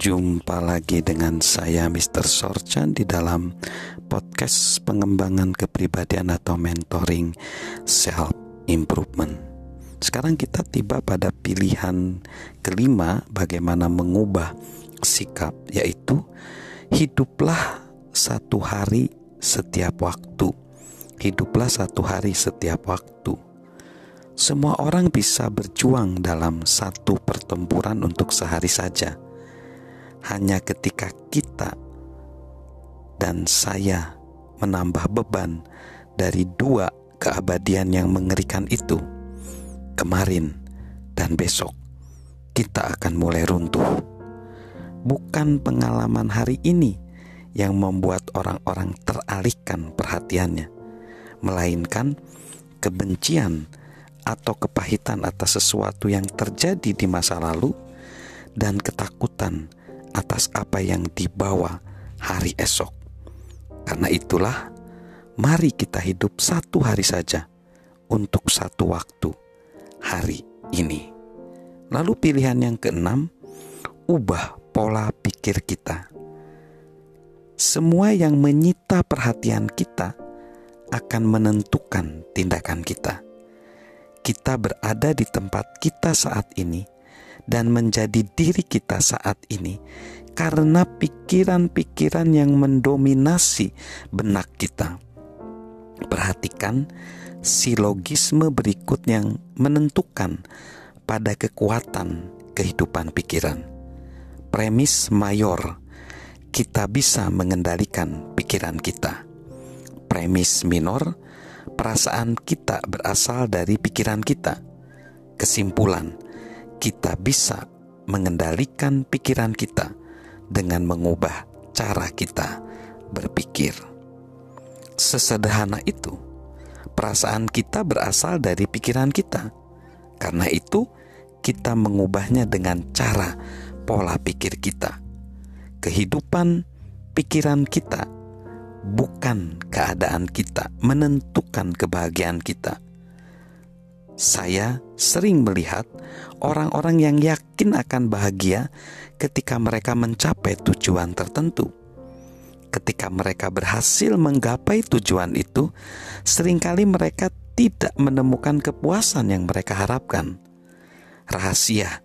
Jumpa lagi dengan saya Mr. Sorchan di dalam podcast pengembangan kepribadian atau mentoring self improvement. Sekarang kita tiba pada pilihan kelima bagaimana mengubah sikap yaitu hiduplah satu hari setiap waktu. Hiduplah satu hari setiap waktu. Semua orang bisa berjuang dalam satu pertempuran untuk sehari saja hanya ketika kita dan saya menambah beban dari dua keabadian yang mengerikan itu, kemarin dan besok kita akan mulai runtuh. Bukan pengalaman hari ini yang membuat orang-orang teralihkan perhatiannya, melainkan kebencian atau kepahitan atas sesuatu yang terjadi di masa lalu dan ketakutan atas apa yang dibawa hari esok. Karena itulah, mari kita hidup satu hari saja untuk satu waktu, hari ini. Lalu pilihan yang keenam, ubah pola pikir kita. Semua yang menyita perhatian kita akan menentukan tindakan kita. Kita berada di tempat kita saat ini dan menjadi diri kita saat ini karena pikiran-pikiran yang mendominasi benak kita. Perhatikan silogisme berikut yang menentukan pada kekuatan kehidupan pikiran. Premis mayor, kita bisa mengendalikan pikiran kita. Premis minor, perasaan kita berasal dari pikiran kita. Kesimpulan, kita bisa mengendalikan pikiran kita dengan mengubah cara kita berpikir. Sesederhana itu, perasaan kita berasal dari pikiran kita. Karena itu, kita mengubahnya dengan cara pola pikir kita. Kehidupan pikiran kita bukan keadaan kita menentukan kebahagiaan kita saya sering melihat orang-orang yang yakin akan bahagia ketika mereka mencapai tujuan tertentu. Ketika mereka berhasil menggapai tujuan itu, sering kali mereka tidak menemukan kepuasan yang mereka harapkan. Rahasia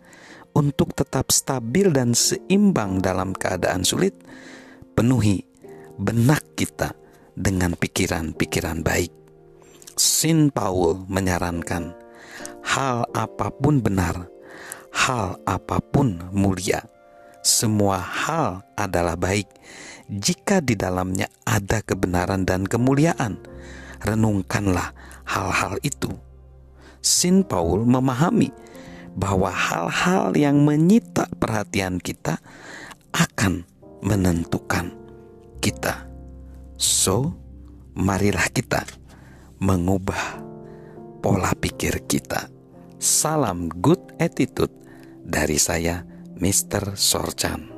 untuk tetap stabil dan seimbang dalam keadaan sulit, penuhi benak kita dengan pikiran-pikiran baik. Sin Paul menyarankan hal apa pun benar, hal apa pun mulia, semua hal adalah baik jika di dalamnya ada kebenaran dan kemuliaan. Renungkanlah hal-hal itu. Sin Paul memahami bahwa hal-hal yang menyita perhatian kita akan menentukan kita. So, marilah kita mengubah pola pikir kita. Salam good attitude dari saya, Mr. Sorchan.